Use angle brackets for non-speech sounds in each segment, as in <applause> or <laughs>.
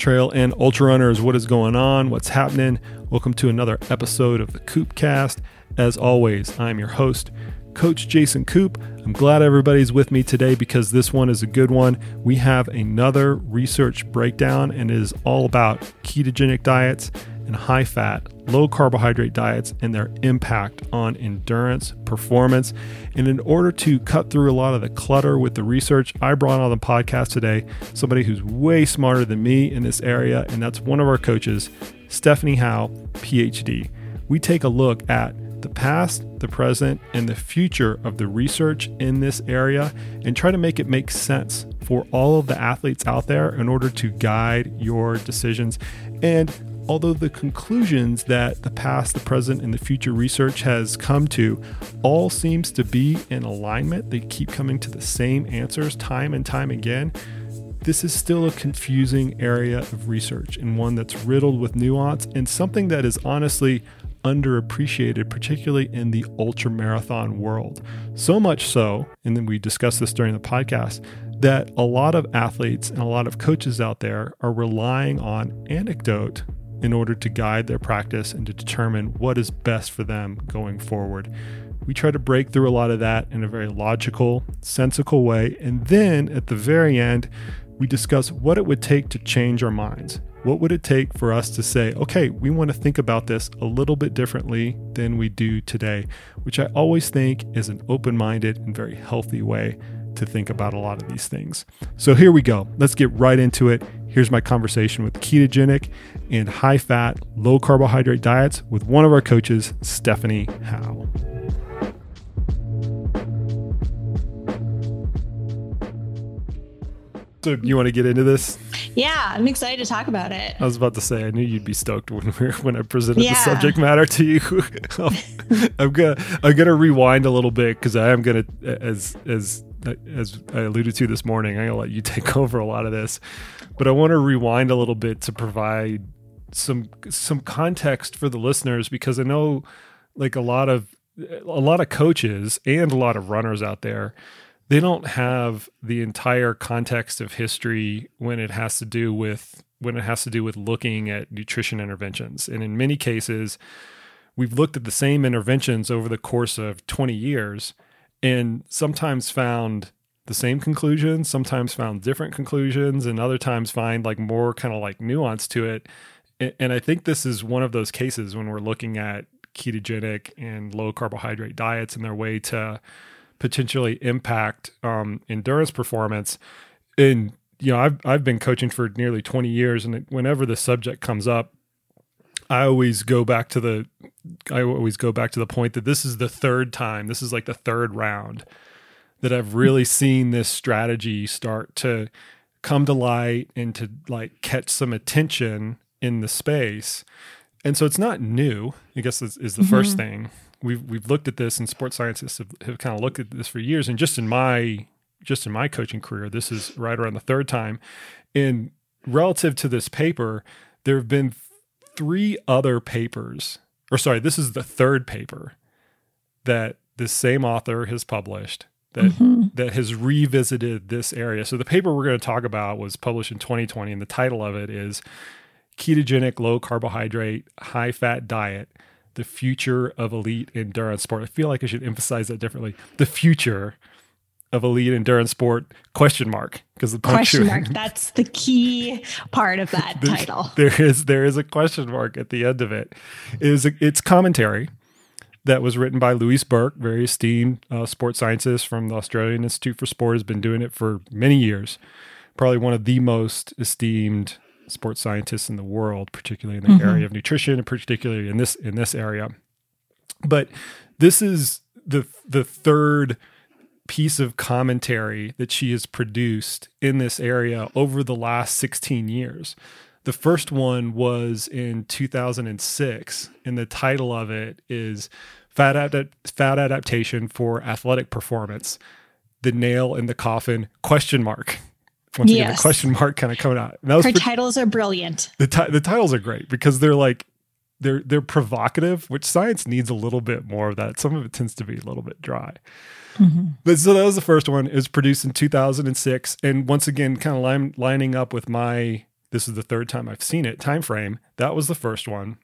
Trail and ultra runners, what is going on? What's happening? Welcome to another episode of the Koopcast. As always, I'm your host, Coach Jason Koop. I'm glad everybody's with me today because this one is a good one. We have another research breakdown and it is all about ketogenic diets and high fat, low carbohydrate diets and their impact on endurance performance. And in order to cut through a lot of the clutter with the research, I brought on the podcast today somebody who's way smarter than me in this area, and that's one of our coaches, Stephanie Howe, PhD. We take a look at the past, the present, and the future of the research in this area and try to make it make sense for all of the athletes out there in order to guide your decisions. And although the conclusions that the past, the present, and the future research has come to all seems to be in alignment, they keep coming to the same answers time and time again. This is still a confusing area of research and one that's riddled with nuance and something that is honestly underappreciated, particularly in the ultra marathon world. So much so, and then we discussed this during the podcast, that a lot of athletes and a lot of coaches out there are relying on anecdote in order to guide their practice and to determine what is best for them going forward. We try to break through a lot of that in a very logical, sensical way. And then at the very end, we discuss what it would take to change our minds. What would it take for us to say, okay, we want to think about this a little bit differently than we do today, which I always think is an open minded and very healthy way to think about a lot of these things. So here we go. Let's get right into it. Here's my conversation with ketogenic and high fat, low carbohydrate diets with one of our coaches, Stephanie Howe. So, you want to get into this? Yeah, I'm excited to talk about it. I was about to say I knew you'd be stoked when we when I presented yeah. the subject matter to you. <laughs> <laughs> I'm gonna I'm gonna rewind a little bit because I am gonna as as as I alluded to this morning. I'm gonna let you <laughs> take over a lot of this, but I want to rewind a little bit to provide some some context for the listeners because I know like a lot of a lot of coaches and a lot of runners out there they don't have the entire context of history when it has to do with when it has to do with looking at nutrition interventions. And in many cases, we've looked at the same interventions over the course of 20 years and sometimes found the same conclusions, sometimes found different conclusions, and other times find like more kind of like nuance to it. And I think this is one of those cases when we're looking at ketogenic and low carbohydrate diets and their way to potentially impact um, endurance performance. And you know, I've I've been coaching for nearly 20 years, and whenever the subject comes up, I always go back to the I always go back to the point that this is the third time, this is like the third round that I've really seen this strategy start to come to light and to like catch some attention in the space. And so it's not new, I guess is, is the mm-hmm. first thing we've we've looked at this, and sports scientists have, have kind of looked at this for years. And just in my just in my coaching career, this is right around the third time. And relative to this paper, there have been three other papers, or sorry, this is the third paper that this same author has published that mm-hmm. that has revisited this area. So the paper we're going to talk about was published in 2020 and the title of it is ketogenic low carbohydrate high fat diet the future of elite endurance sport. I feel like I should emphasize that differently. The future of elite endurance sport question mark because the question mark <laughs> that's the key part of that title <laughs> there is there is a question mark at the end of it. it is it's commentary that was written by Louise Burke, very esteemed uh, sports scientist from the Australian Institute for Sport, has been doing it for many years. Probably one of the most esteemed sports scientists in the world, particularly in the mm-hmm. area of nutrition, and particularly in this in this area. But this is the the third piece of commentary that she has produced in this area over the last 16 years. The first one was in 2006, and the title of it is Fat, Fat Adaptation for Athletic Performance The Nail in the Coffin question mark once yes. again the question mark kind of coming out. And that was Her titles are brilliant. The ti- the titles are great because they're like they're they're provocative, which science needs a little bit more of that. Some of it tends to be a little bit dry. Mm-hmm. But so that was the first one. It was produced in 2006, and once again, kind of line, lining up with my. This is the third time I've seen it. Time frame. That was the first one.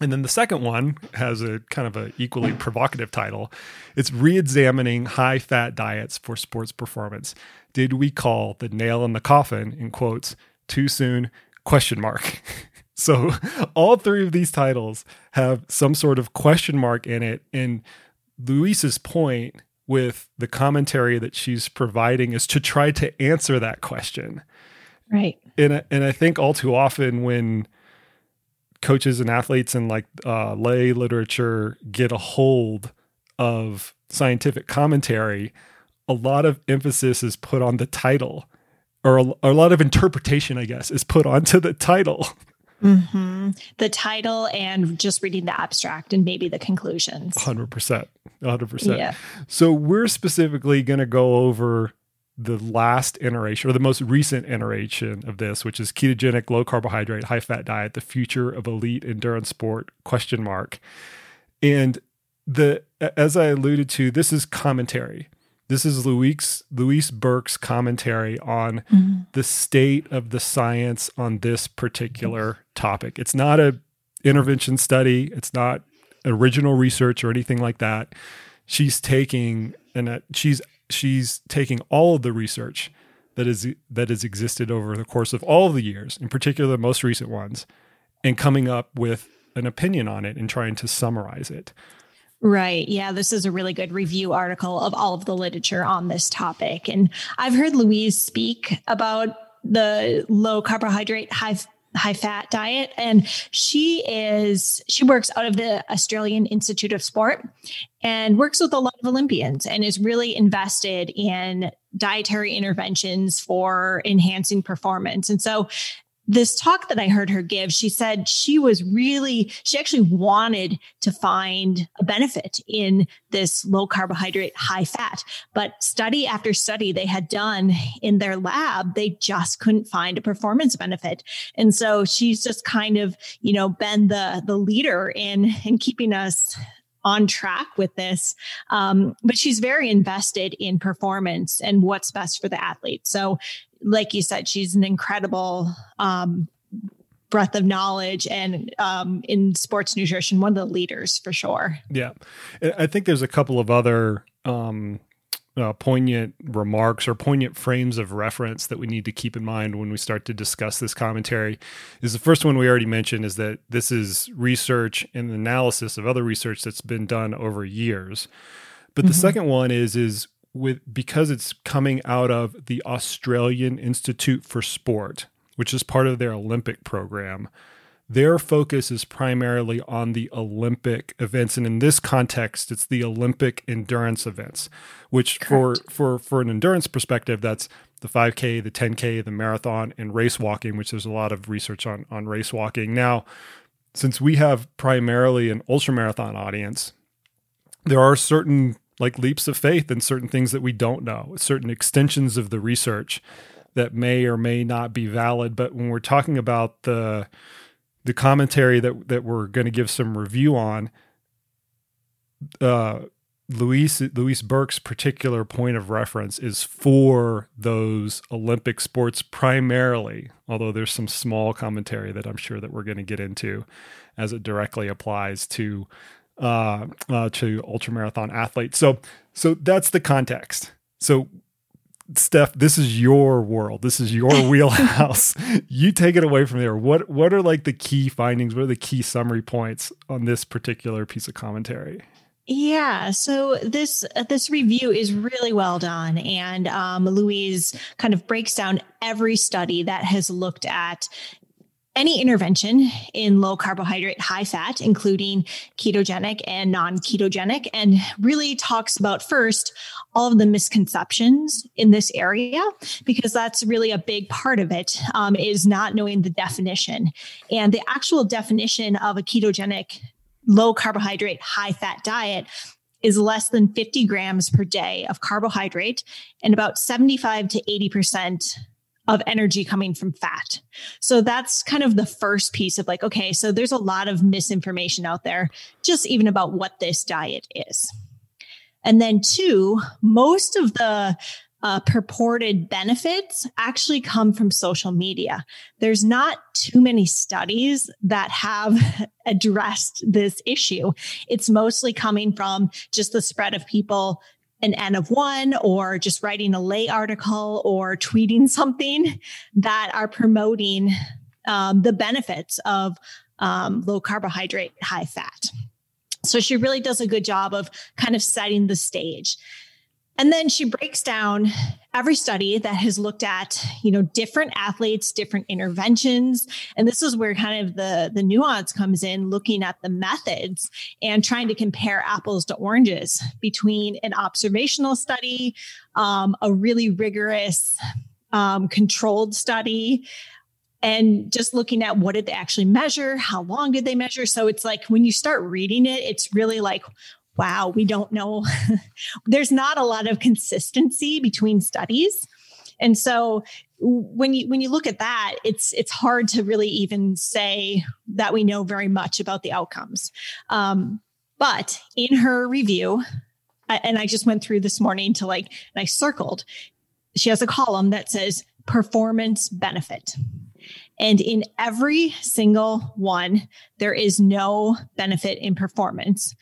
And then the second one has a kind of a equally provocative title. It's re-examining high-fat diets for sports performance. Did we call the nail in the coffin in quotes too soon? Question mark. <laughs> so all three of these titles have some sort of question mark in it. And Louise's point with the commentary that she's providing is to try to answer that question. Right. And and I think all too often when coaches and athletes and like uh, lay literature get a hold of scientific commentary, a lot of emphasis is put on the title, or a, or a lot of interpretation, I guess, is put onto the title. Mm-hmm. The title and just reading the abstract and maybe the conclusions. 100%. 100%. Yeah. So we're specifically going to go over the last iteration or the most recent iteration of this, which is ketogenic, low carbohydrate, high fat diet, the future of elite endurance sport question mark. And the as I alluded to, this is commentary. This is Louise Louise Burke's commentary on mm-hmm. the state of the science on this particular topic. It's not a intervention study. It's not original research or anything like that. She's taking and she's she's taking all of the research that is that has existed over the course of all of the years, in particular the most recent ones, and coming up with an opinion on it and trying to summarize it. Right. Yeah, this is a really good review article of all of the literature on this topic. And I've heard Louise speak about the low carbohydrate, high high fat diet and she is she works out of the Australian Institute of Sport and works with a lot of Olympians and is really invested in dietary interventions for enhancing performance. And so this talk that I heard her give, she said she was really, she actually wanted to find a benefit in this low carbohydrate, high fat. But study after study they had done in their lab, they just couldn't find a performance benefit. And so she's just kind of, you know, been the the leader in in keeping us on track with this. Um, but she's very invested in performance and what's best for the athlete. So like you said, she's an incredible um, breadth of knowledge and um, in sports nutrition, one of the leaders for sure. Yeah. I think there's a couple of other um, uh, poignant remarks or poignant frames of reference that we need to keep in mind when we start to discuss this commentary is the first one we already mentioned is that this is research and analysis of other research that's been done over years but the mm-hmm. second one is is with because it's coming out of the Australian Institute for Sport, which is part of their Olympic program. Their focus is primarily on the Olympic events, and in this context, it's the Olympic endurance events. Which, Correct. for for for an endurance perspective, that's the 5K, the 10K, the marathon, and race walking. Which there's a lot of research on on race walking now. Since we have primarily an ultramarathon audience, there are certain like leaps of faith and certain things that we don't know, certain extensions of the research that may or may not be valid. But when we're talking about the the commentary that that we're going to give some review on, uh, Louise Louise Burke's particular point of reference is for those Olympic sports primarily. Although there's some small commentary that I'm sure that we're going to get into as it directly applies to uh, uh, to ultramarathon athletes. So so that's the context. So Steph, this is your world. This is your <laughs> wheelhouse. you take it away from there. What what are like the key findings? What are the key summary points on this particular piece of commentary? Yeah, so this uh, this review is really well done, and um, Louise kind of breaks down every study that has looked at any intervention in low carbohydrate, high fat, including ketogenic and non ketogenic, and really talks about first all of the misconceptions in this area, because that's really a big part of it um, is not knowing the definition. And the actual definition of a ketogenic, low carbohydrate, high fat diet is less than 50 grams per day of carbohydrate and about 75 to 80% of energy coming from fat. So that's kind of the first piece of like, okay, so there's a lot of misinformation out there, just even about what this diet is. And then, two, most of the uh, purported benefits actually come from social media. There's not too many studies that have <laughs> addressed this issue. It's mostly coming from just the spread of people an N of one or just writing a lay article or tweeting something that are promoting um, the benefits of um, low carbohydrate, high fat. So she really does a good job of kind of setting the stage. And then she breaks down every study that has looked at, you know, different athletes, different interventions. And this is where kind of the, the nuance comes in looking at the methods and trying to compare apples to oranges between an observational study, um, a really rigorous um, controlled study, and just looking at what did they actually measure how long did they measure so it's like when you start reading it it's really like wow, we don't know. <laughs> There's not a lot of consistency between studies. And so when you when you look at that, it's it's hard to really even say that we know very much about the outcomes. Um, but in her review, and I just went through this morning to like, and I circled. She has a column that says performance benefit. And in every single one, there is no benefit in performance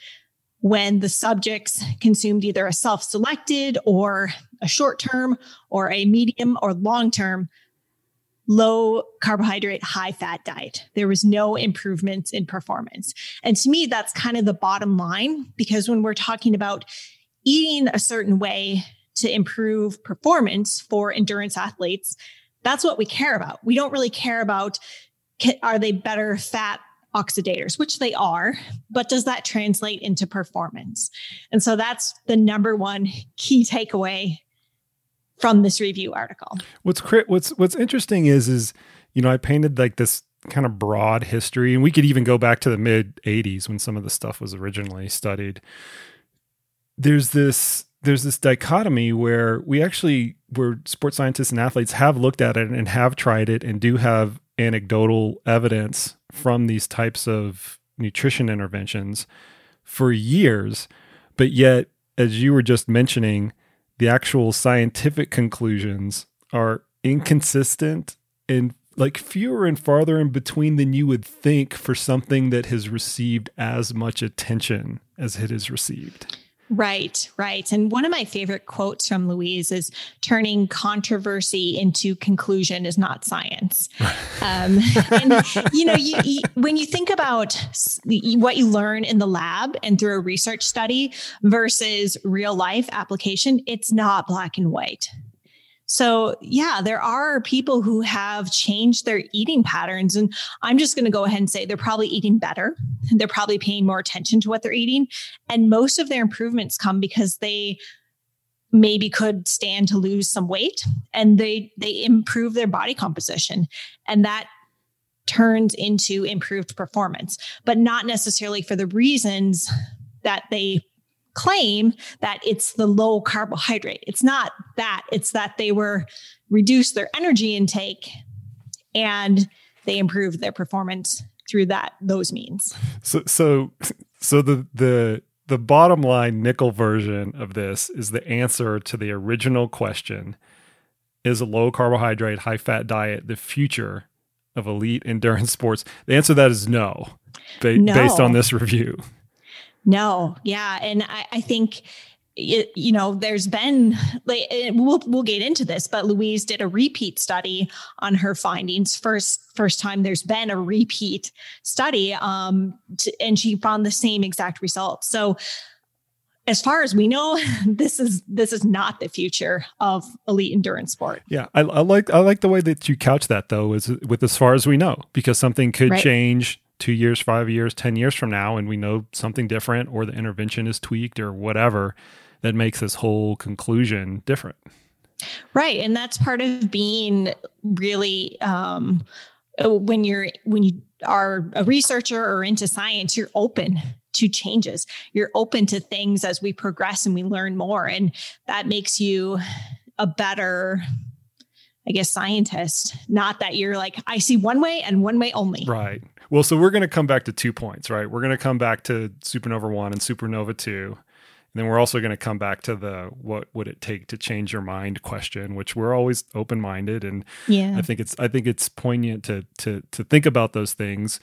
when the subjects consumed either a self selected or a short term or a medium or long term low carbohydrate, high fat diet. There was no improvements in performance. And to me, that's kind of the bottom line because when we're talking about eating a certain way to improve performance for endurance athletes, that's what we care about. We don't really care about are they better fat oxidators, which they are, but does that translate into performance? And so that's the number one key takeaway from this review article. What's what's what's interesting is is you know I painted like this kind of broad history and we could even go back to the mid 80s when some of the stuff was originally studied. There's this there's this dichotomy where we actually where sports scientists and athletes have looked at it and have tried it and do have anecdotal evidence from these types of nutrition interventions for years. But yet, as you were just mentioning, the actual scientific conclusions are inconsistent and like fewer and farther in between than you would think for something that has received as much attention as it has received. Right, right. And one of my favorite quotes from Louise is turning controversy into conclusion is not science. <laughs> um, and, you know, you, you, when you think about what you learn in the lab and through a research study versus real life application, it's not black and white. So, yeah, there are people who have changed their eating patterns. And I'm just going to go ahead and say they're probably eating better. They're probably paying more attention to what they're eating. And most of their improvements come because they maybe could stand to lose some weight and they they improve their body composition and that turns into improved performance but not necessarily for the reasons that they claim that it's the low carbohydrate. It's not that, it's that they were reduced their energy intake and they improved their performance through that those means. So so so the the the bottom line nickel version of this is the answer to the original question is a low carbohydrate high fat diet the future of elite endurance sports the answer to that is no, ba- no. based on this review no, yeah, and I, I think it, you know there's been like we'll we'll get into this but Louise did a repeat study on her findings. First first time there's been a repeat study um to, and she found the same exact results. So as far as we know <laughs> this is this is not the future of elite endurance sport. Yeah. I, I like i like the way that you couch that though is with as far as we know because something could right. change two years, five years, 10 years from now, and we know something different or the intervention is tweaked or whatever, that makes this whole conclusion different. Right. And that's part of being really, um, when you're, when you are a researcher or into science, you're open to changes. You're open to things as we progress and we learn more. And that makes you a better I guess, scientist. Not that you're like, I see one way and one way only. Right. Well, so we're going to come back to two points, right? We're going to come back to supernova one and supernova two. And then we're also going to come back to the what would it take to change your mind question, which we're always open minded. And yeah. I think it's I think it's poignant to to to think about those things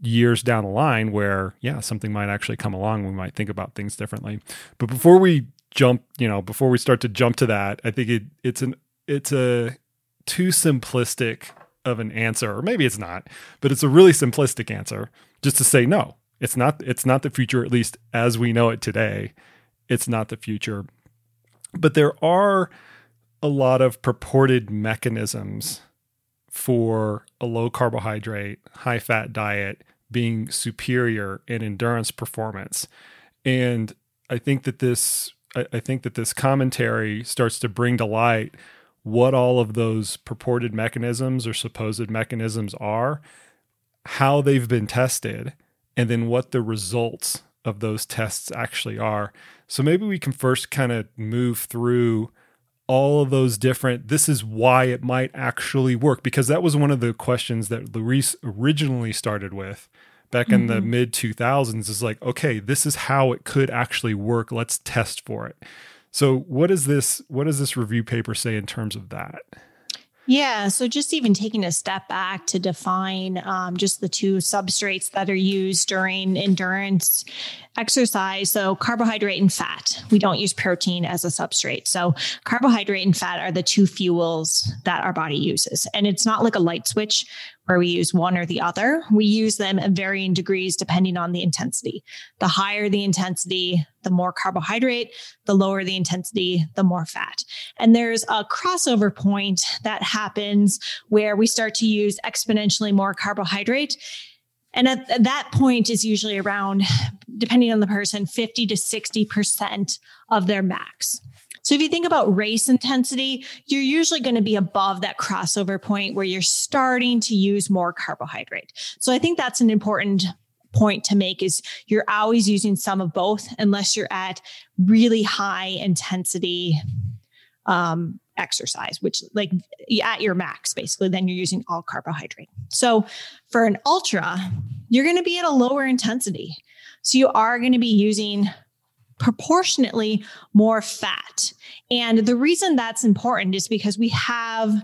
years down the line where yeah something might actually come along we might think about things differently but before we jump you know before we start to jump to that i think it it's an it's a too simplistic of an answer or maybe it's not but it's a really simplistic answer just to say no it's not it's not the future at least as we know it today it's not the future but there are a lot of purported mechanisms for a low carbohydrate, high fat diet being superior in endurance performance. And I think that this I, think that this commentary starts to bring to light what all of those purported mechanisms or supposed mechanisms are, how they've been tested, and then what the results of those tests actually are. So maybe we can first kind of move through all of those different this is why it might actually work because that was one of the questions that Louise originally started with back mm-hmm. in the mm-hmm. mid 2000s is like okay this is how it could actually work let's test for it so what is this what does this review paper say in terms of that yeah. So just even taking a step back to define um, just the two substrates that are used during endurance exercise. So carbohydrate and fat. We don't use protein as a substrate. So carbohydrate and fat are the two fuels that our body uses. And it's not like a light switch where we use one or the other. We use them in varying degrees depending on the intensity. The higher the intensity, the more carbohydrate, the lower the intensity, the more fat. And there's a crossover point that happens where we start to use exponentially more carbohydrate. And at, at that point is usually around, depending on the person, 50 to 60% of their max. So if you think about race intensity, you're usually going to be above that crossover point where you're starting to use more carbohydrate. So I think that's an important point to make is you're always using some of both unless you're at really high intensity um, exercise, which like at your max, basically, then you're using all carbohydrate. So for an ultra, you're going to be at a lower intensity. So you are going to be using proportionately more fat. And the reason that's important is because we have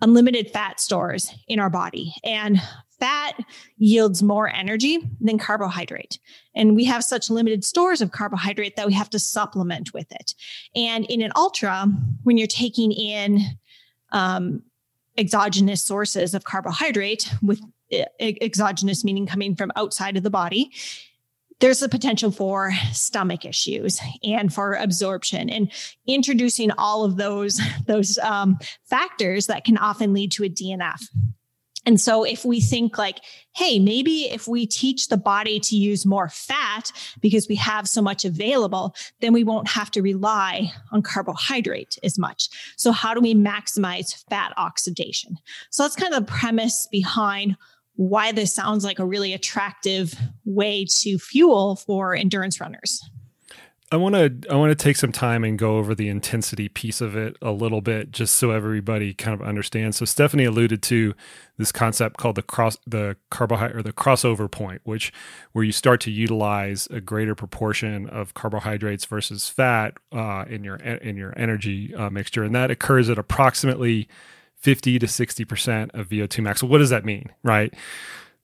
unlimited fat stores in our body and fat yields more energy than carbohydrate. And we have such limited stores of carbohydrate that we have to supplement with it. And in an ultra, when you're taking in um, exogenous sources of carbohydrate with exogenous meaning coming from outside of the body there's a potential for stomach issues and for absorption and introducing all of those those um, factors that can often lead to a DNF. And so if we think like, hey, maybe if we teach the body to use more fat because we have so much available, then we won't have to rely on carbohydrate as much. So how do we maximize fat oxidation? So that's kind of the premise behind why this sounds like a really attractive way to fuel for endurance runners. I want to I want to take some time and go over the intensity piece of it a little bit just so everybody kind of understands. So Stephanie alluded to this concept called the cross the carbohydrate or the crossover point, which where you start to utilize a greater proportion of carbohydrates versus fat uh, in your in your energy uh, mixture, and that occurs at approximately 50 to 60% of VO2 max. So what does that mean, right?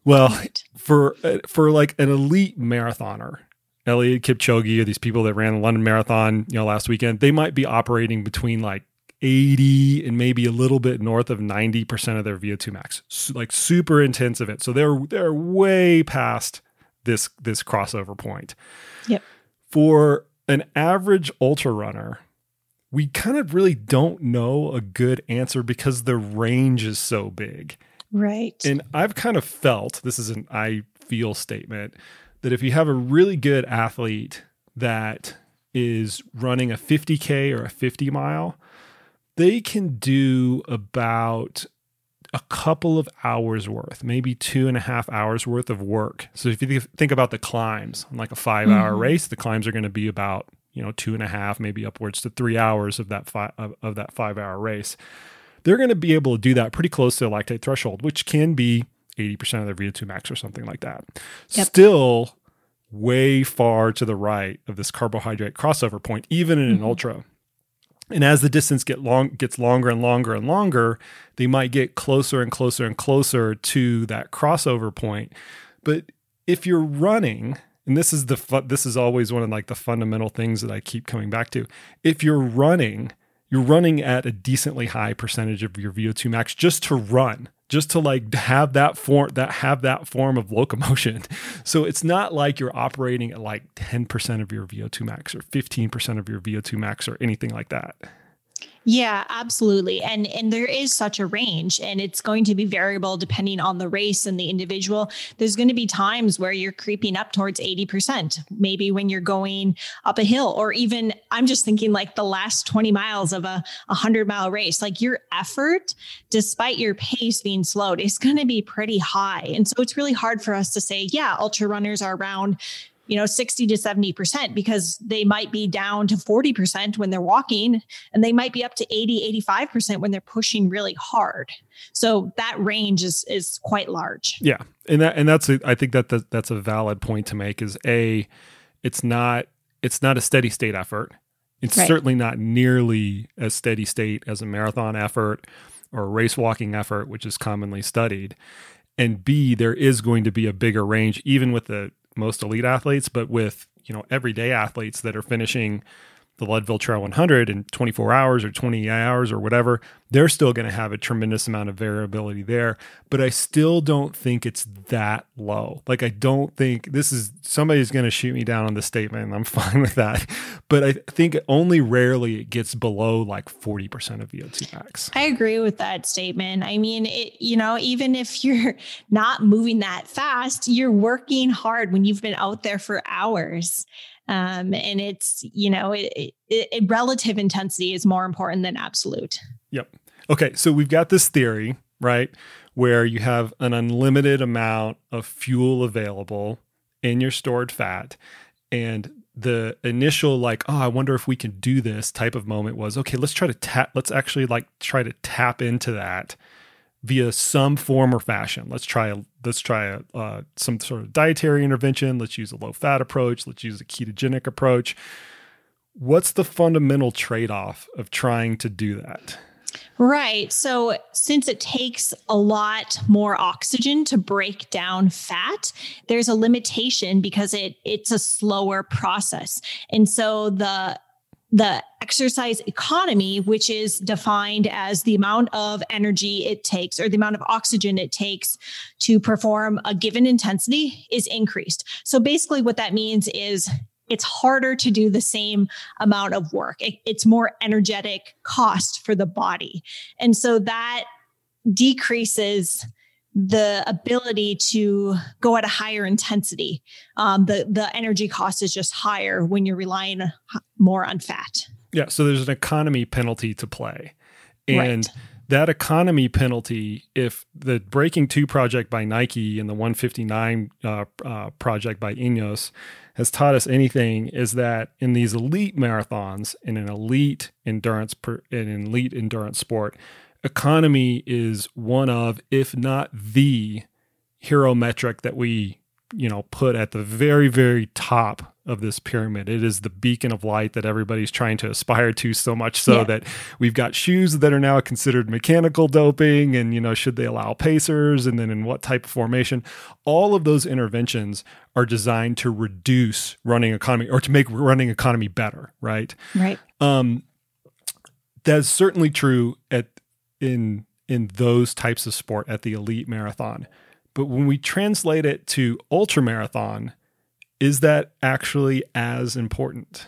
Well, right. for uh, for like an elite marathoner, Eliud Kipchoge or these people that ran the London Marathon, you know, last weekend, they might be operating between like 80 and maybe a little bit north of 90% of their VO2 max. So like super intense of it. So they're they're way past this this crossover point. Yep. For an average ultra runner, we kind of really don't know a good answer because the range is so big. Right. And I've kind of felt this is an I feel statement that if you have a really good athlete that is running a 50K or a 50 mile, they can do about a couple of hours worth, maybe two and a half hours worth of work. So if you think about the climbs, like a 5 hour mm-hmm. race, the climbs are going to be about you know two and a half maybe upwards to three hours of that five of, of that five hour race they're going to be able to do that pretty close to a lactate threshold, which can be 80% of their VO2 max or something like that. Yep. Still way far to the right of this carbohydrate crossover point, even in mm-hmm. an ultra. And as the distance get long gets longer and longer and longer, they might get closer and closer and closer to that crossover point. But if you're running, and this is the fu- this is always one of like the fundamental things that I keep coming back to. If you're running, you're running at a decently high percentage of your VO2 max just to run just to like have that form that have that form of locomotion. <laughs> So it's not like you're operating at like 10% of your VO2 max or 15% of your VO2 max or anything like that. Yeah, absolutely. And and there is such a range and it's going to be variable depending on the race and the individual. There's going to be times where you're creeping up towards 80%, maybe when you're going up a hill or even I'm just thinking like the last 20 miles of a 100 mile race, like your effort despite your pace being slowed is going to be pretty high. And so it's really hard for us to say, yeah, ultra runners are around you know 60 to 70% because they might be down to 40% when they're walking and they might be up to 80 85% when they're pushing really hard. So that range is is quite large. Yeah. And that and that's a, I think that the, that's a valid point to make is a it's not it's not a steady state effort. It's right. certainly not nearly as steady state as a marathon effort or a race walking effort which is commonly studied. And b there is going to be a bigger range even with the most elite athletes, but with you know everyday athletes that are finishing the Leadville Trail 100 in 24 hours or 20 hours or whatever, they're still going to have a tremendous amount of variability there. But I still don't think it's that low. Like, I don't think this is somebody's going to shoot me down on this statement, and I'm <laughs> fine with that. But I think only rarely it gets below like 40% of VO2 max. I agree with that statement. I mean, it, you know, even if you're not moving that fast, you're working hard when you've been out there for hours. Um, and it's, you know, it, it, it, relative intensity is more important than absolute. Yep. Okay. So we've got this theory, right? Where you have an unlimited amount of fuel available in your stored fat. And the initial like oh i wonder if we can do this type of moment was okay let's try to tap let's actually like try to tap into that via some form or fashion. Let's try a let's try a uh, some sort of dietary intervention. Let's use a low fat approach. Let's use a ketogenic approach. What's the fundamental trade off of trying to do that? Right. So, since it takes a lot more oxygen to break down fat, there's a limitation because it it's a slower process. And so the the exercise economy, which is defined as the amount of energy it takes or the amount of oxygen it takes to perform a given intensity, is increased. So basically, what that means is it's harder to do the same amount of work. It, it's more energetic cost for the body. And so that decreases the ability to go at a higher intensity. Um, the the energy cost is just higher when you're relying more on fat. Yeah, so there's an economy penalty to play, and right. that economy penalty, if the Breaking Two project by Nike and the 159 uh, uh, project by Ineos has taught us anything, is that in these elite marathons, in an elite endurance, per, in an elite endurance sport economy is one of, if not the hero metric that we, you know, put at the very, very top of this pyramid. It is the beacon of light that everybody's trying to aspire to so much so yeah. that we've got shoes that are now considered mechanical doping and you know should they allow pacers and then in what type of formation all of those interventions are designed to reduce running economy or to make running economy better right right um that's certainly true at in in those types of sport at the elite marathon. But when we translate it to ultra marathon, is that actually as important?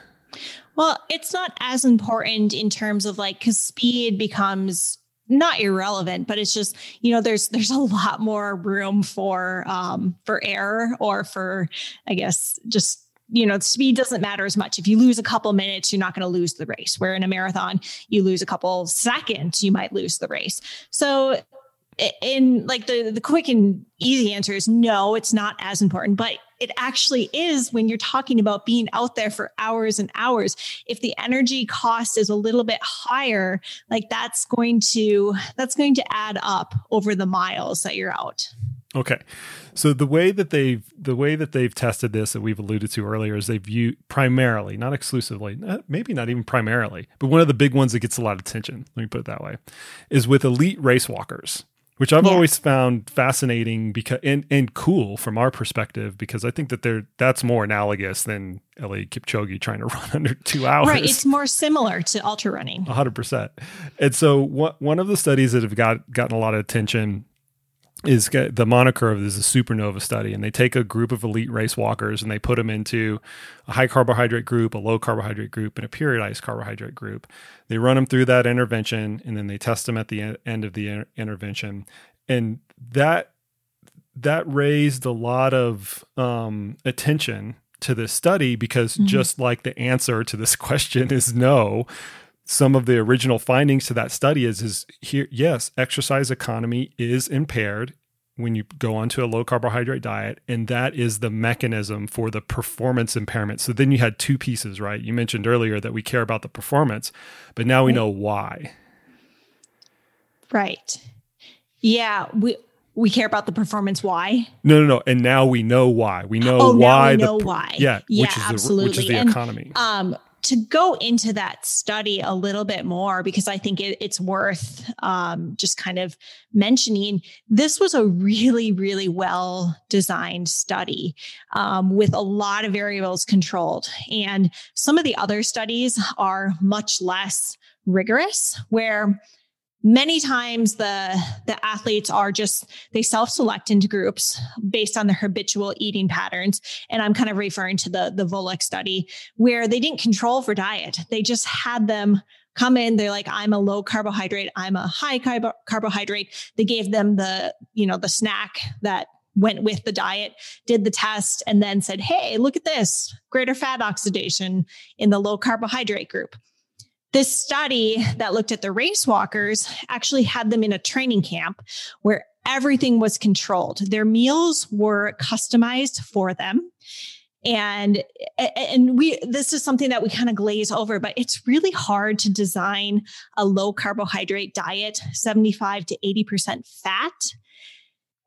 Well, it's not as important in terms of like cuz speed becomes not irrelevant, but it's just, you know, there's there's a lot more room for um for error or for I guess just you know, speed doesn't matter as much. If you lose a couple minutes, you're not going to lose the race. Where in a marathon, you lose a couple seconds, you might lose the race. So in like the the quick and easy answer is no, it's not as important, but it actually is when you're talking about being out there for hours and hours. If the energy cost is a little bit higher, like that's going to that's going to add up over the miles that you're out. Okay. So the way that they've the way that they've tested this that we've alluded to earlier is they've used primarily, not exclusively, eh, maybe not even primarily, but one of the big ones that gets a lot of attention, let me put it that way, is with elite race walkers which I've yeah. always found fascinating because and, and cool from our perspective because I think that they're that's more analogous than Eliud Kipchoge trying to <laughs> run under two hours. Right, it's more similar to ultra running. hundred percent. And so one of the studies that have got gotten a lot of attention is the moniker of this is a supernova study and they take a group of elite race walkers and they put them into a high carbohydrate group a low carbohydrate group and a periodized carbohydrate group they run them through that intervention and then they test them at the end of the intervention and that that raised a lot of um, attention to this study because mm-hmm. just like the answer to this <laughs> question is no some of the original findings to that study is is here yes exercise economy is impaired when you go onto a low carbohydrate diet and that is the mechanism for the performance impairment. So then you had two pieces right? You mentioned earlier that we care about the performance but now we know why. Right. Yeah we we care about the performance why? No no no and now we know why. We know oh, why we know the, why. Yeah, yeah which is absolutely. the, which is the and, economy. um to go into that study a little bit more because I think it, it's worth um, just kind of mentioning. This was a really, really well designed study um, with a lot of variables controlled. And some of the other studies are much less rigorous, where many times the the athletes are just they self-select into groups based on their habitual eating patterns. And i'm kind of referring to the the Volek study where they didn't control for diet. They just had them come in. They're like i'm a low carbohydrate. I'm a high carb- carbohydrate. They gave them the you know the snack that went with the diet did the test and then said hey look at this greater fat oxidation in the low carbohydrate group this study that looked at the race walkers actually had them in a training camp where everything was controlled. Their meals were customized for them. And and we this is something that we kind of glaze over, but it's really hard to design a low carbohydrate diet, 75 to 80% fat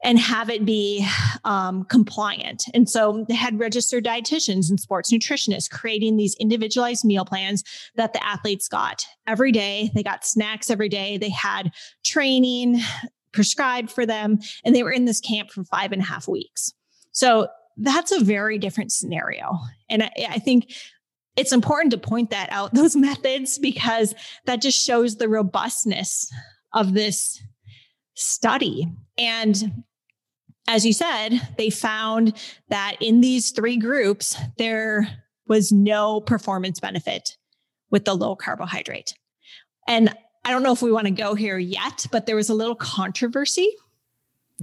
and have it be um, compliant. And so they had registered dietitians and sports nutritionists creating these individualized meal plans that the athletes got every day. They got snacks every day. They had training prescribed for them, and they were in this camp for five and a half weeks. So that's a very different scenario. And I, I think it's important to point that out, <laughs> those methods, because that just shows the robustness of this study. And as you said, they found that in these three groups, there was no performance benefit with the low carbohydrate. And I don't know if we want to go here yet, but there was a little controversy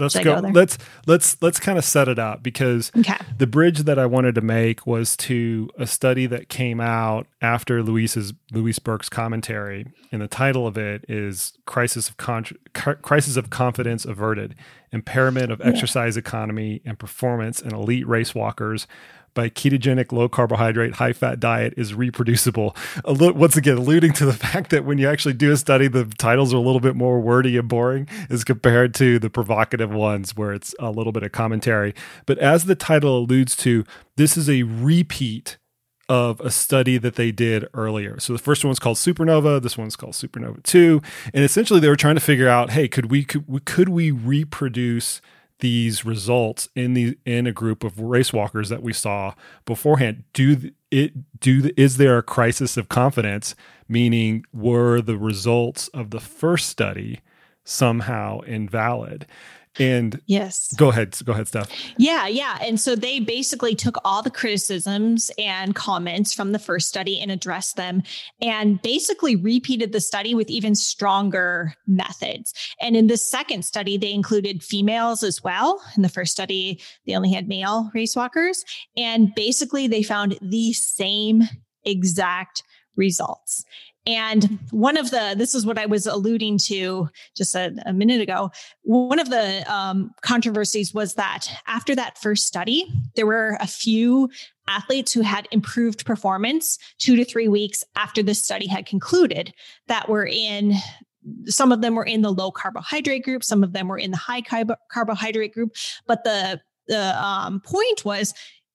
let's go, go let's let's let's kind of set it up because okay. the bridge that I wanted to make was to a study that came out after Louise's Louise Burke's commentary, and the title of it is "Crisis of Con- Crisis of Confidence Averted: Impairment of Exercise Economy and Performance in Elite Race Walkers." by ketogenic low carbohydrate high fat diet is reproducible once again alluding to the <laughs> fact that when you actually do a study the titles are a little bit more wordy and boring as compared to the provocative ones where it's a little bit of commentary but as the title alludes to this is a repeat of a study that they did earlier. So the first one's called Supernova, this one's called Supernova 2, and essentially they were trying to figure out, hey, could we could, could we reproduce these results in the in a group of race walkers that we saw beforehand do it do is there a crisis of confidence meaning were the results of the first study somehow invalid and yes, go ahead, go ahead, Steph. Yeah, yeah. And so they basically took all the criticisms and comments from the first study and addressed them and basically repeated the study with even stronger methods. And in the second study, they included females as well. In the first study, they only had male race walkers. And basically, they found the same exact results. And one of the, this is what I was alluding to just a, a minute ago. One of the um, controversies was that after that first study, there were a few athletes who had improved performance two to three weeks after the study had concluded that were in some of them were in the low carbohydrate group some of them were in the high carbohydrate group but the the um, point was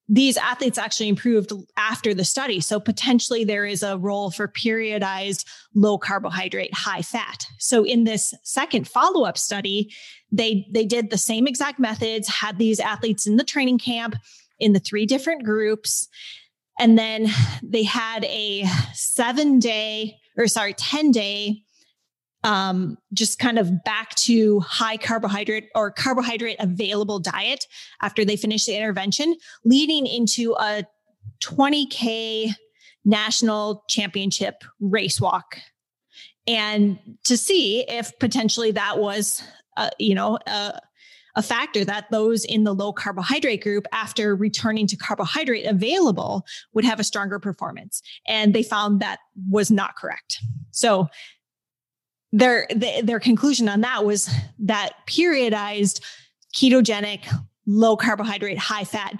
these athletes actually improved after the study. So potentially there is a role for periodized low carbohydrate, high fat. So in this second follow-up study, they they did the same exact methods, had these athletes in the training camp in the three different groups. And then they had a 7-day or sorry, 10-day um, just kind of back to high carbohydrate or carbohydrate available diet after they finish the intervention, leading into a 20K national championship race walk. And to see if potentially that was, uh, you know, a factor that those in the low carbohydrate group, after returning to carbohydrate available, would have a stronger performance. And they found that was not correct. So their their conclusion on that was that periodized ketogenic low carbohydrate high fat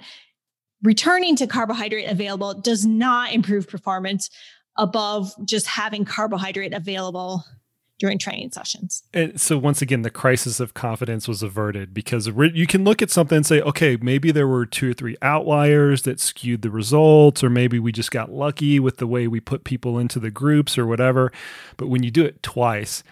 returning to carbohydrate available does not improve performance above just having carbohydrate available during training sessions. And so once again, the crisis of confidence was averted because you can look at something and say, okay, maybe there were two or three outliers that skewed the results, or maybe we just got lucky with the way we put people into the groups or whatever. But when you do it twice,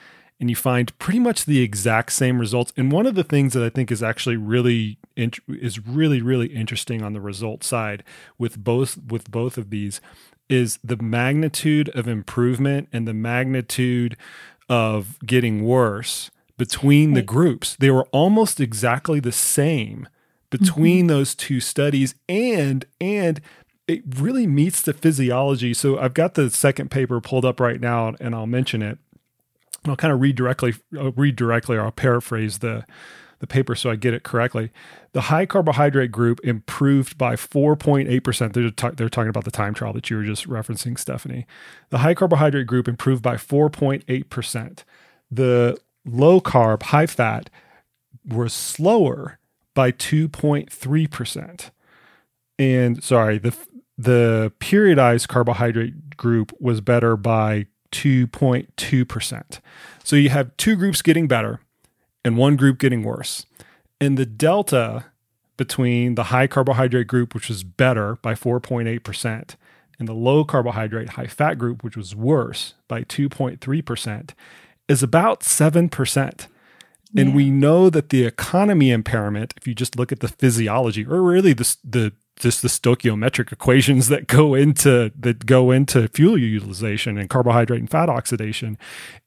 and you find pretty much the exact same results. And one of the things that I think is actually really is really really interesting on the result side with both with both of these is the magnitude of improvement and the magnitude of getting worse between the groups. They were almost exactly the same between mm-hmm. those two studies and and it really meets the physiology. So I've got the second paper pulled up right now and I'll mention it. I'll kind of read directly I'll read directly or I'll paraphrase the the paper so I get it correctly. The high carbohydrate group improved by 4.8%. They're, they're talking about the time trial that you were just referencing, Stephanie. The high carbohydrate group improved by 4.8%. The low carb, high fat were slower by 2.3%. And sorry, the the periodized carbohydrate group was better by 2.2%. So you have two groups getting better and one group getting worse. And the delta between the high carbohydrate group, which was better by 4.8%, and the low carbohydrate, high fat group, which was worse by 2.3%, is about 7%. Yeah. And we know that the economy impairment, if you just look at the physiology, or really the, the just the stoichiometric equations that go into that go into fuel utilization and carbohydrate and fat oxidation,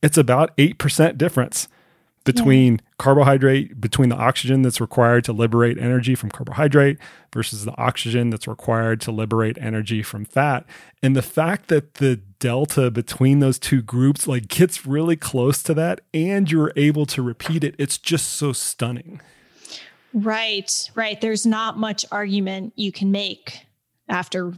it's about 8% difference between yeah. carbohydrate, between the oxygen that's required to liberate energy from carbohydrate versus the oxygen that's required to liberate energy from fat. And the fact that the delta between those two groups like gets really close to that and you're able to repeat it, it's just so stunning. Right, right. There's not much argument you can make after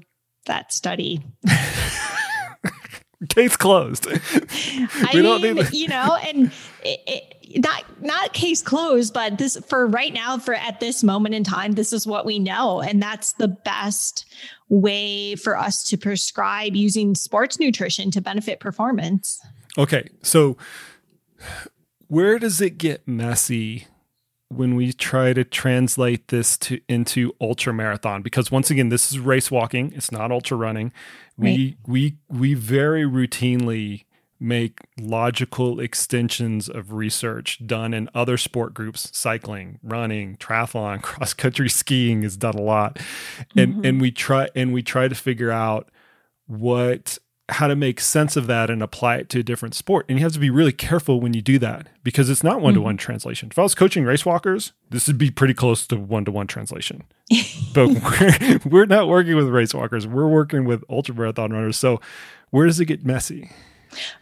that study. <laughs> Case closed. <laughs> I mean, you know, and it, it, not not case closed, but this for right now, for at this moment in time, this is what we know, and that's the best way for us to prescribe using sports nutrition to benefit performance. Okay, so where does it get messy when we try to translate this to into ultra marathon because once again this is race walking it's not ultra running we right. we we very routinely make logical extensions of research done in other sport groups cycling running triathlon <laughs> cross country skiing is done a lot and mm-hmm. and we try and we try to figure out what how to make sense of that and apply it to a different sport. And you have to be really careful when you do that because it's not one to one translation. If I was coaching race walkers, this would be pretty close to one to one translation. <laughs> but we're, we're not working with race walkers, we're working with ultra marathon runners. So where does it get messy?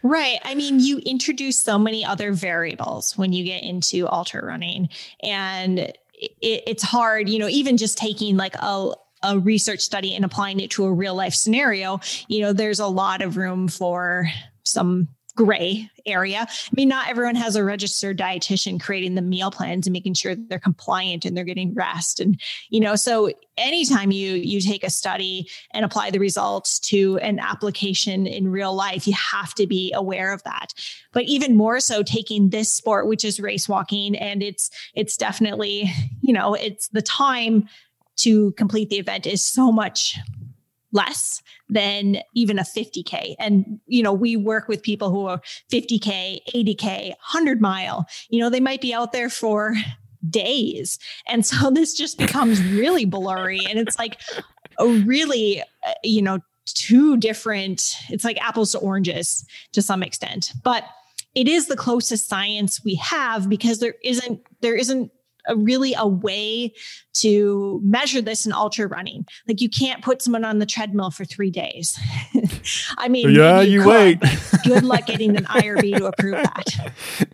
Right. I mean, you introduce so many other variables when you get into ultra running, and it, it's hard, you know, even just taking like a a research study and applying it to a real life scenario, you know, there's a lot of room for some gray area. I mean, not everyone has a registered dietitian creating the meal plans and making sure they're compliant and they're getting rest. And, you know, so anytime you you take a study and apply the results to an application in real life, you have to be aware of that. But even more so taking this sport, which is race walking, and it's it's definitely, you know, it's the time to complete the event is so much less than even a 50k and you know we work with people who are 50k 80k 100 mile. You know they might be out there for days. And so <laughs> this just becomes really blurry. And it's like a really uh, you know two different it's like apples to oranges to some extent. But it is the closest science we have because there isn't there isn't a really a way to measure this in ultra running. Like you can't put someone on the treadmill for three days. <laughs> I mean, yeah, you, you could, wait. <laughs> good luck getting an <laughs> IRB to approve that.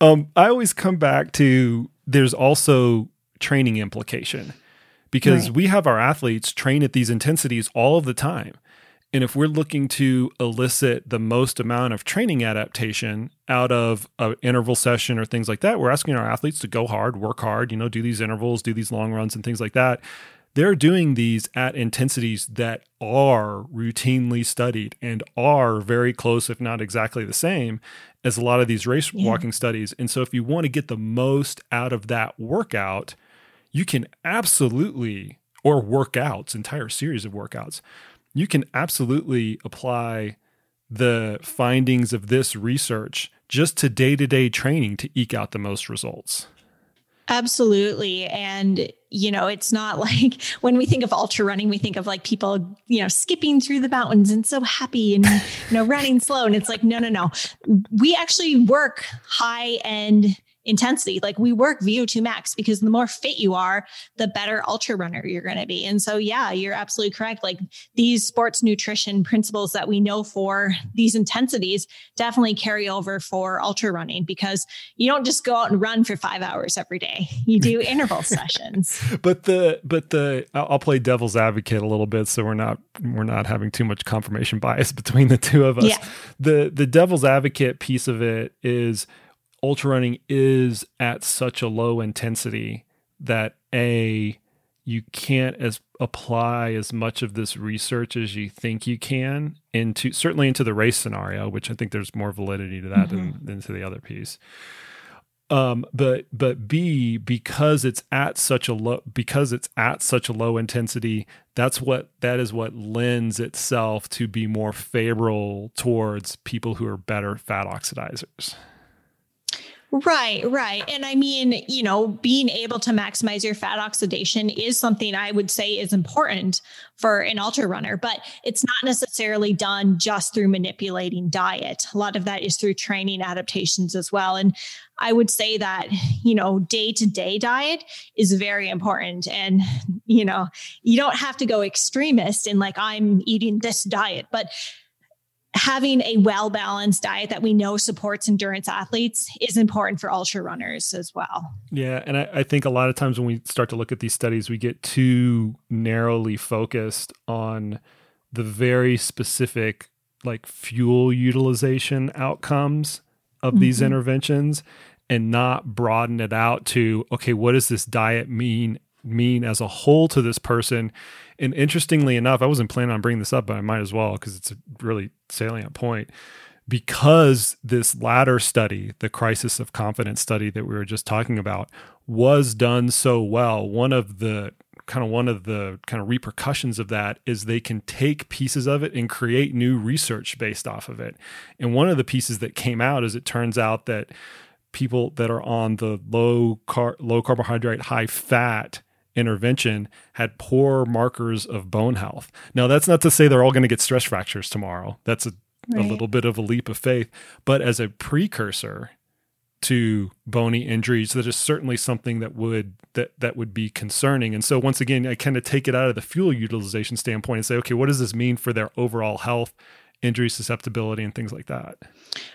Um, I always come back to there's also training implication because right. we have our athletes train at these intensities all of the time. And if we're looking to elicit the most amount of training adaptation out of an interval session or things like that, we're asking our athletes to go hard, work hard, you know, do these intervals, do these long runs and things like that. They're doing these at intensities that are routinely studied and are very close, if not exactly the same, as a lot of these race yeah. walking studies. And so, if you want to get the most out of that workout, you can absolutely, or workouts, entire series of workouts, you can absolutely apply the findings of this research just to day to day training to eke out the most results. Absolutely. And, you know, it's not <laughs> like when we think of ultra running, we think of like people, you know, skipping through the mountains and so happy and, you know, running slow. And it's like, no, no, no. We actually work high end intensity. Like we work VO2 max because the more fit you are, the better ultra runner you're going to be. And so, yeah, you're absolutely correct. Like these sports nutrition principles that we know for these intensities definitely carry over for ultra running because you don't just go out and run for five hours every day. You do <laughs> interval sessions. But the, but the, I'll play devil's advocate a little bit. So we're not, we're not having too much confirmation bias <laughs> between the two of us. Yeah. The, the devil's advocate piece of it is, ultra running is at such a low intensity that a you can't as apply as much of this research as you think you can into certainly into the race scenario, which I think there's more validity to that mm-hmm. than, than to the other piece. Um, but but B because it's at such a low because it's at such a low intensity, that's what that is what lends itself to be more favorable towards people who are better fat oxidizers. Right, right. And I mean, you know, being able to maximize your fat oxidation is something I would say is important for an ultra runner, but it's not necessarily done just through manipulating diet. A lot of that is through training adaptations as well. And I would say that, you know, day to day diet is very important. And, you know, you don't have to go extremist in like, I'm eating this diet, but having a well balanced diet that we know supports endurance athletes is important for ultra runners as well. Yeah. And I, I, think a lot of times when we start to look at these studies, we get too narrowly focused on the very specific like fuel utilization outcomes of mm-hmm. these interventions and not broaden it out to okay what does this diet mean mean as a whole to this person and interestingly enough, I wasn't planning on bringing this up, but I might as well because it's a really salient point. Because this latter study, the crisis of confidence study that we were just talking about, was done so well, one of the kind of one of the kind of repercussions of that is they can take pieces of it and create new research based off of it. And one of the pieces that came out is it turns out that people that are on the low car low carbohydrate high fat intervention had poor markers of bone health. Now, that's not to say they're all going to get stress fractures tomorrow. That's a, right. a little bit of a leap of faith. But as a precursor to bony injuries, that is certainly something that would that that would be concerning. And so once again, I kind of take it out of the fuel utilization standpoint and say, okay, what does this mean for their overall health injury susceptibility and things like that.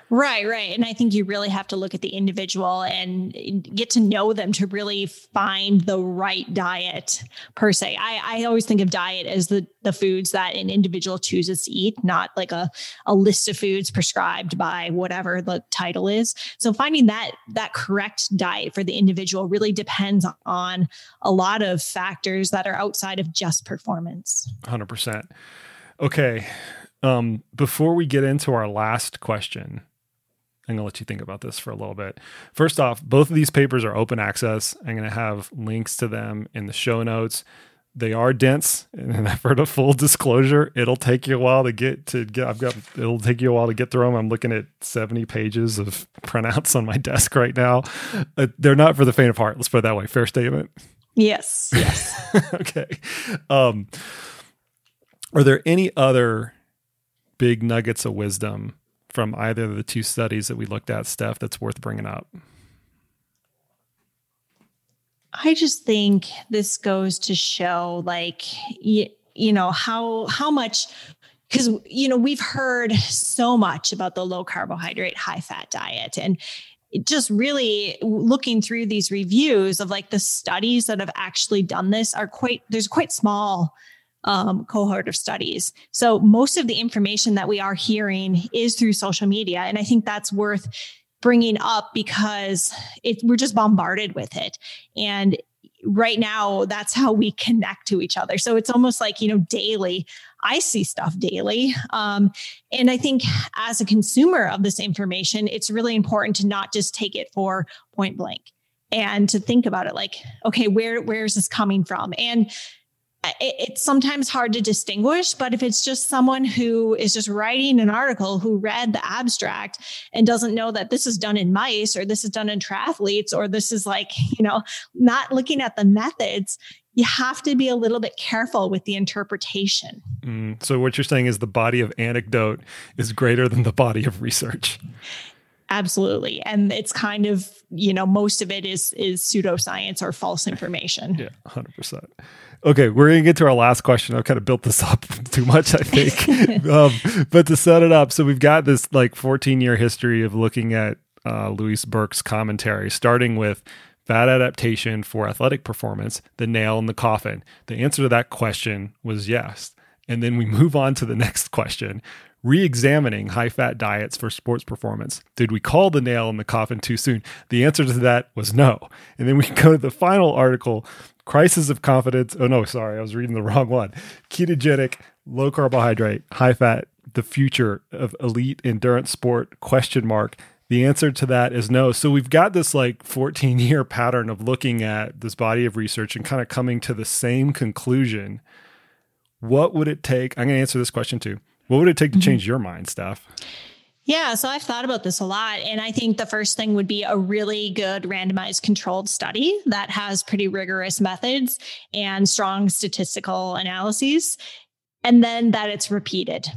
Right, right. And I think you really have to look at the individual and get to know them to really find the right diet per se. I, I always think of diet as the, the foods that an individual chooses to eat, not like a, a list of foods prescribed by whatever the title is. So finding that that correct diet for the individual really depends on a lot of factors that are outside of just performance. 100%. Okay. Um, before we get into our last question, I'm going to let you think about this for a little bit. First off, both of these papers are open access. I'm going to have links to them in the show notes. They are dense, <laughs> and effort of full disclosure, it'll take you a while to get to get. I've got it'll take you a while to get through them. I'm looking at 70 pages of <laughs> printouts on my desk right now. Uh, they're not for the faint of heart. Let's put it that way. Fair statement. Yes. Yes. <laughs> okay. Um, are there any other big nuggets of wisdom from either of the two studies that we looked at, Steph, that's worth bringing up? I just think this goes to show, like, you, you know, how how much because you know we've heard so much about the low carbohydrate, high fat diet, and just really looking through these reviews of like the studies that have actually done this are quite there's quite small um, cohort of studies. So most of the information that we are hearing is through social media. And I think that's worth bringing up because it, we're just bombarded with it. And right now, that's how we connect to each other. So it's almost like, you know, daily. I see stuff daily. Um, and I think as a consumer of this information, it's really important to not just take it for point blank and to think about it like, okay, where where is this coming from? And it's sometimes hard to distinguish, but if it's just someone who is just writing an article who read the abstract and doesn't know that this is done in mice or this is done in triathletes or this is like, <laughs> you know, not looking at the methods, you have to be a little bit careful with the interpretation. Mm, so, what you're saying is the body of anecdote is greater than the body of research. Absolutely. And it's kind of, you know, most of it is is pseudoscience or false information. <laughs> Yeah, 100%. Okay, we're going to get to our last question. I've kind of built this up <laughs> too much, I think. <laughs> um, but to set it up, so we've got this like 14 year history of looking at uh, Louise Burke's commentary, starting with fat adaptation for athletic performance, the nail in the coffin. The answer to that question was yes. And then we move on to the next question re examining high fat diets for sports performance. Did we call the nail in the coffin too soon? The answer to that was no. And then we go to the final article crisis of confidence. Oh, no, sorry, I was reading the wrong one. Ketogenic, low carbohydrate, high fat, the future of elite endurance sport question mark the answer to that is no so we've got this like 14 year pattern of looking at this body of research and kind of coming to the same conclusion what would it take i'm going to answer this question too what would it take to mm-hmm. change your mind, Steph? Yeah, so I've thought about this a lot. And I think the first thing would be a really good randomized controlled study that has pretty rigorous methods and strong statistical analyses. And then that it's repeated.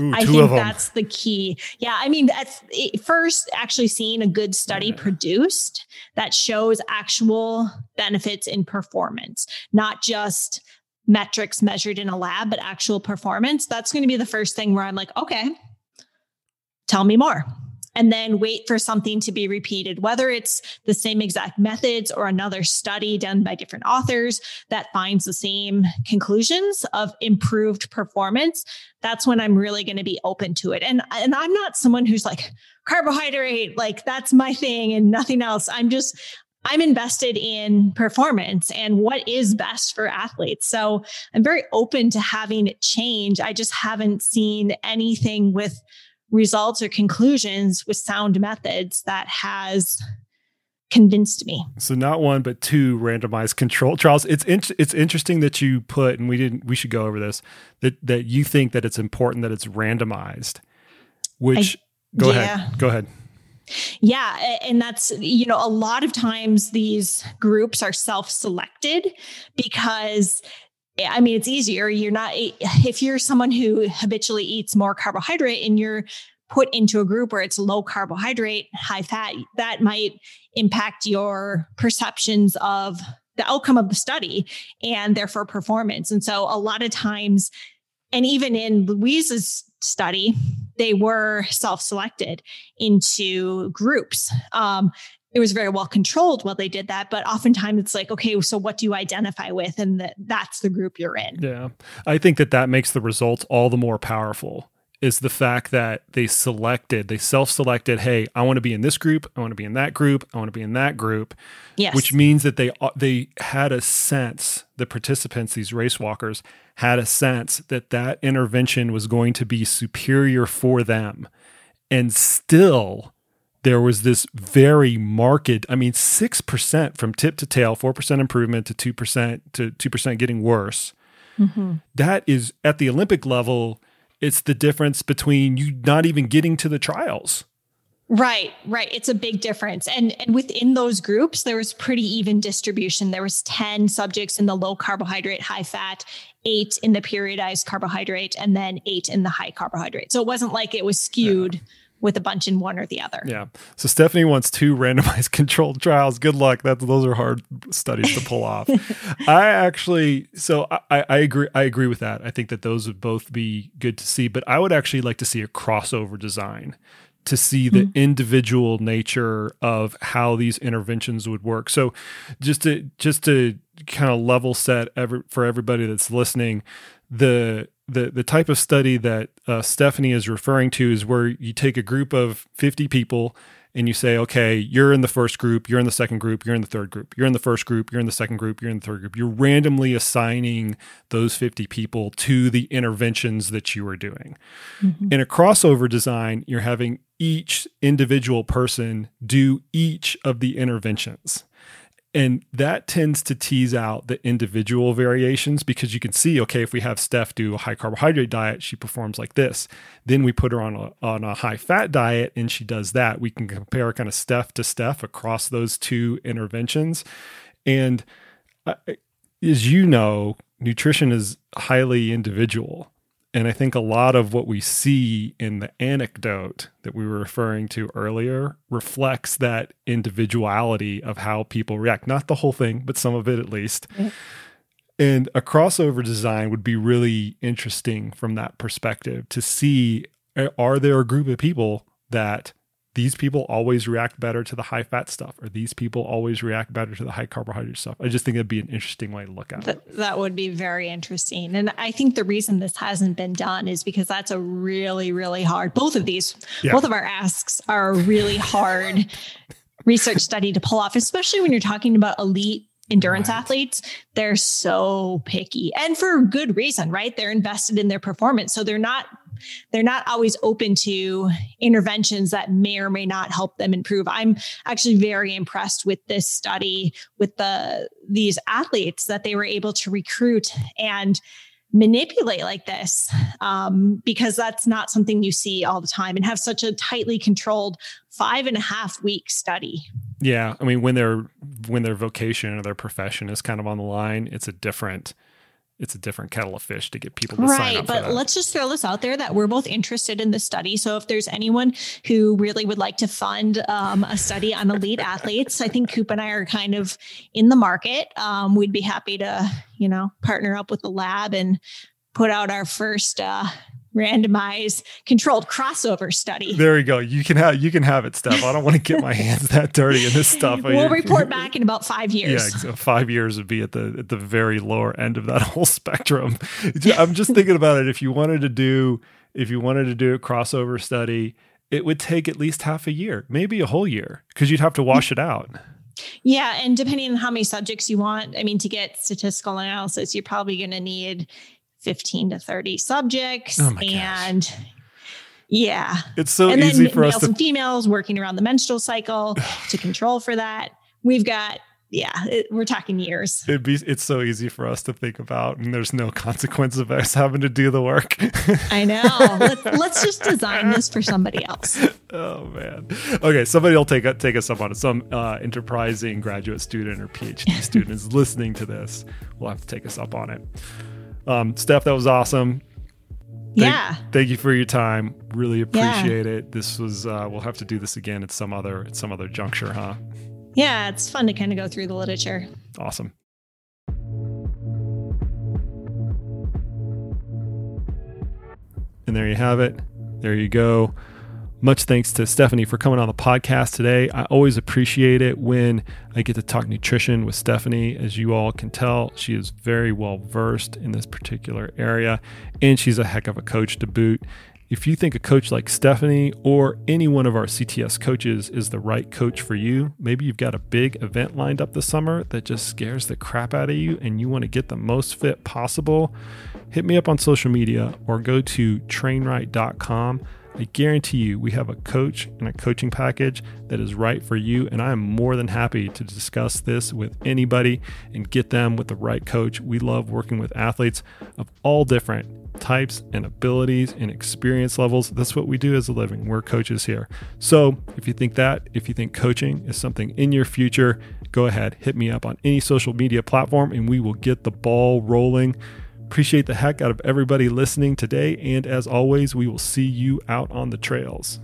Ooh, I think that's the key. Yeah, I mean, that's first actually seeing a good study yeah. produced that shows actual benefits in performance, not just metrics measured in a lab, but actual performance, that's going to be the first thing where I'm like, okay, tell me more. And then wait for something to be repeated, whether it's the same exact methods or another study done by different authors that finds the same conclusions of improved performance. That's when I'm really going to be open to it. And, and I'm not someone who's like, carbohydrate, like that's my thing and nothing else. I'm just, I'm invested in performance and what is best for athletes. So I'm very open to having it change. I just haven't seen anything with results or conclusions with sound methods that has convinced me. So not one but two randomized control trials. It's in, it's interesting that you put and we didn't we should go over this that that you think that it's important that it's randomized. Which I, go yeah. ahead. Go ahead. Yeah. And that's, you know, a lot of times these groups are self selected because I mean, it's easier. You're not, eh, if you're someone who habitually eats more carbohydrate and you're put into a group where it's low carbohydrate, high fat, that might impact your perceptions of the outcome of the study and therefore performance. And so a lot of times, and even in Louise's study, they were self selected into groups. Um, it was very well controlled while they did that but oftentimes it's like okay so what do you identify with? And that that's the group you're in. Yeah. I think that that makes the results all the more powerful is the fact that they selected, they self-selected, hey, I want to be in this group, I want to be in that group, I want to be in that group. Yes. Which means that they uh, they had a sense, the participants, these race walkers had a sense that that intervention was going to be superior for them. And still there was this very marked, I mean 6% from tip to tail, 4% improvement to 2% to 2% getting worse. Mm-hmm. That is at the Olympic level it's the difference between you not even getting to the trials. Right, right. It's a big difference. And and within those groups, there was pretty even distribution. There was 10 subjects in the low carbohydrate, high fat, eight in the periodized carbohydrate, and then eight in the high carbohydrate. So it wasn't like it was skewed. Yeah with a bunch in one or the other. Yeah. So Stephanie wants two <laughs> randomized controlled trials. Good luck. That those are hard studies to pull off. <laughs> I actually, so I, I agree. I agree with that. I think that those would both be good to see. But I would actually like to see a crossover design to see the mm-hmm. individual nature of how these interventions would work. So just to just to kind of level set every, for everybody that's listening, the the the type of study that uh, Stephanie is referring to is where you take a group of 50 people and you say, okay, you're in the first group, you're in the second group, you're in the third group, you're in the first group, you're in the second group, you're in the third group. You're randomly assigning those 50 people to the interventions that you are doing. Mm-hmm. In a crossover design, you're having each individual person do each of the interventions. And that tends to tease out the individual variations because you can see, okay, if we have Steph do a high carbohydrate diet, she performs like this. Then we put her on a, on a high fat diet and she does that. We can compare kind of Steph to Steph across those two interventions. And uh, as you know, nutrition is highly individual. And I think a lot of what we see in the anecdote that we were referring to earlier reflects that individuality of how people react. Not the whole thing, but some of it at least. And a crossover design would be really interesting from that perspective to see eh, are there a group of people that these people always react better to the high fat stuff or these people always react better to the high carbohydrate stuff. I just think it'd be an interesting way to look at that, it that would be very interesting. And i think the reason this hasn't been done is because that's a really really hard both of these yeah. both of our asks are really hard research study to pull off especially when you're talking about elite endurance right. athletes. They're so picky and for good reason right? They're invested in their performance so they're not they're not always open to interventions that may or may not help them improve. I'm actually very impressed with this study with the these athletes that they were able to recruit and manipulate like this um, because that's not something you see all the time and have such a tightly controlled five and a half week study yeah i mean when their when their vocation or their profession is kind of on the line it's a different it's a different kettle of fish to get people to right, sign up. But let's just throw this out there that we're both interested in the study. So if there's anyone who really would like to fund um, a study on elite <laughs> athletes, I think Koop and I are kind of in the market. Um, we'd be happy to, you know, partner up with the lab and put out our first uh, randomized controlled crossover study. There you go. You can have you can have it, Steph. I don't want to get my <laughs> hands that dirty in this stuff. we'll report <laughs> back in about five years. Yeah, five years would be at the at the very lower end of that <laughs> whole spectrum. I'm just thinking about it. If you wanted to do if you wanted to do a crossover study, it would take at least half a year, maybe a whole year, because you'd have to wash it out. Yeah, and depending on how many subjects you want, I mean, to get statistical analysis, you're probably going to need 15 to 30 subjects. Oh and gosh. yeah. It's so and easy for males us to and females working around the menstrual cycle <sighs> to control for that. We've got yeah, it, we're talking years. It'd be it's so easy for us to think about, and there's no <laughs> consequence of us having to do the work. I know. <laughs> Let's, let's, just design this for somebody else. Oh man. Okay, somebody will take take us up on it. Some uh, enterprising graduate student or PhD <laughs> student is listening to this. We'll have to take us up on it. Um, Steph, that was awesome. Thank, yeah. Thank you for your time. Really appreciate yeah. it. This was uh, we'll have to do this again at some other at some other juncture, huh? Yeah, it's fun to kind of go through the literature. Awesome. And there you have it. There you go. Much thanks to Stephanie for coming on the podcast today. I always appreciate it when I get to talk nutrition with Stephanie. As you all can tell, she is very well versed in this particular area, and she's a heck of a coach to boot. If you think a coach like Stephanie or any one of our CTS coaches is the right coach for you, maybe you've got a big event lined up this summer that just scares the crap out of you and you want to get the most fit possible, hit me up on social media or go to trainright.com I guarantee you, we have a coach and a coaching package that is right for you. And I am more than happy to discuss this with anybody and get them with the right coach. We love working with athletes of all different types and abilities and experience levels. That's what we do as a living. We're coaches here. So if you think that, if you think coaching is something in your future, go ahead, hit me up on any social media platform and we will get the ball rolling. Appreciate the heck out of everybody listening today. And as always, we will see you out on the trails.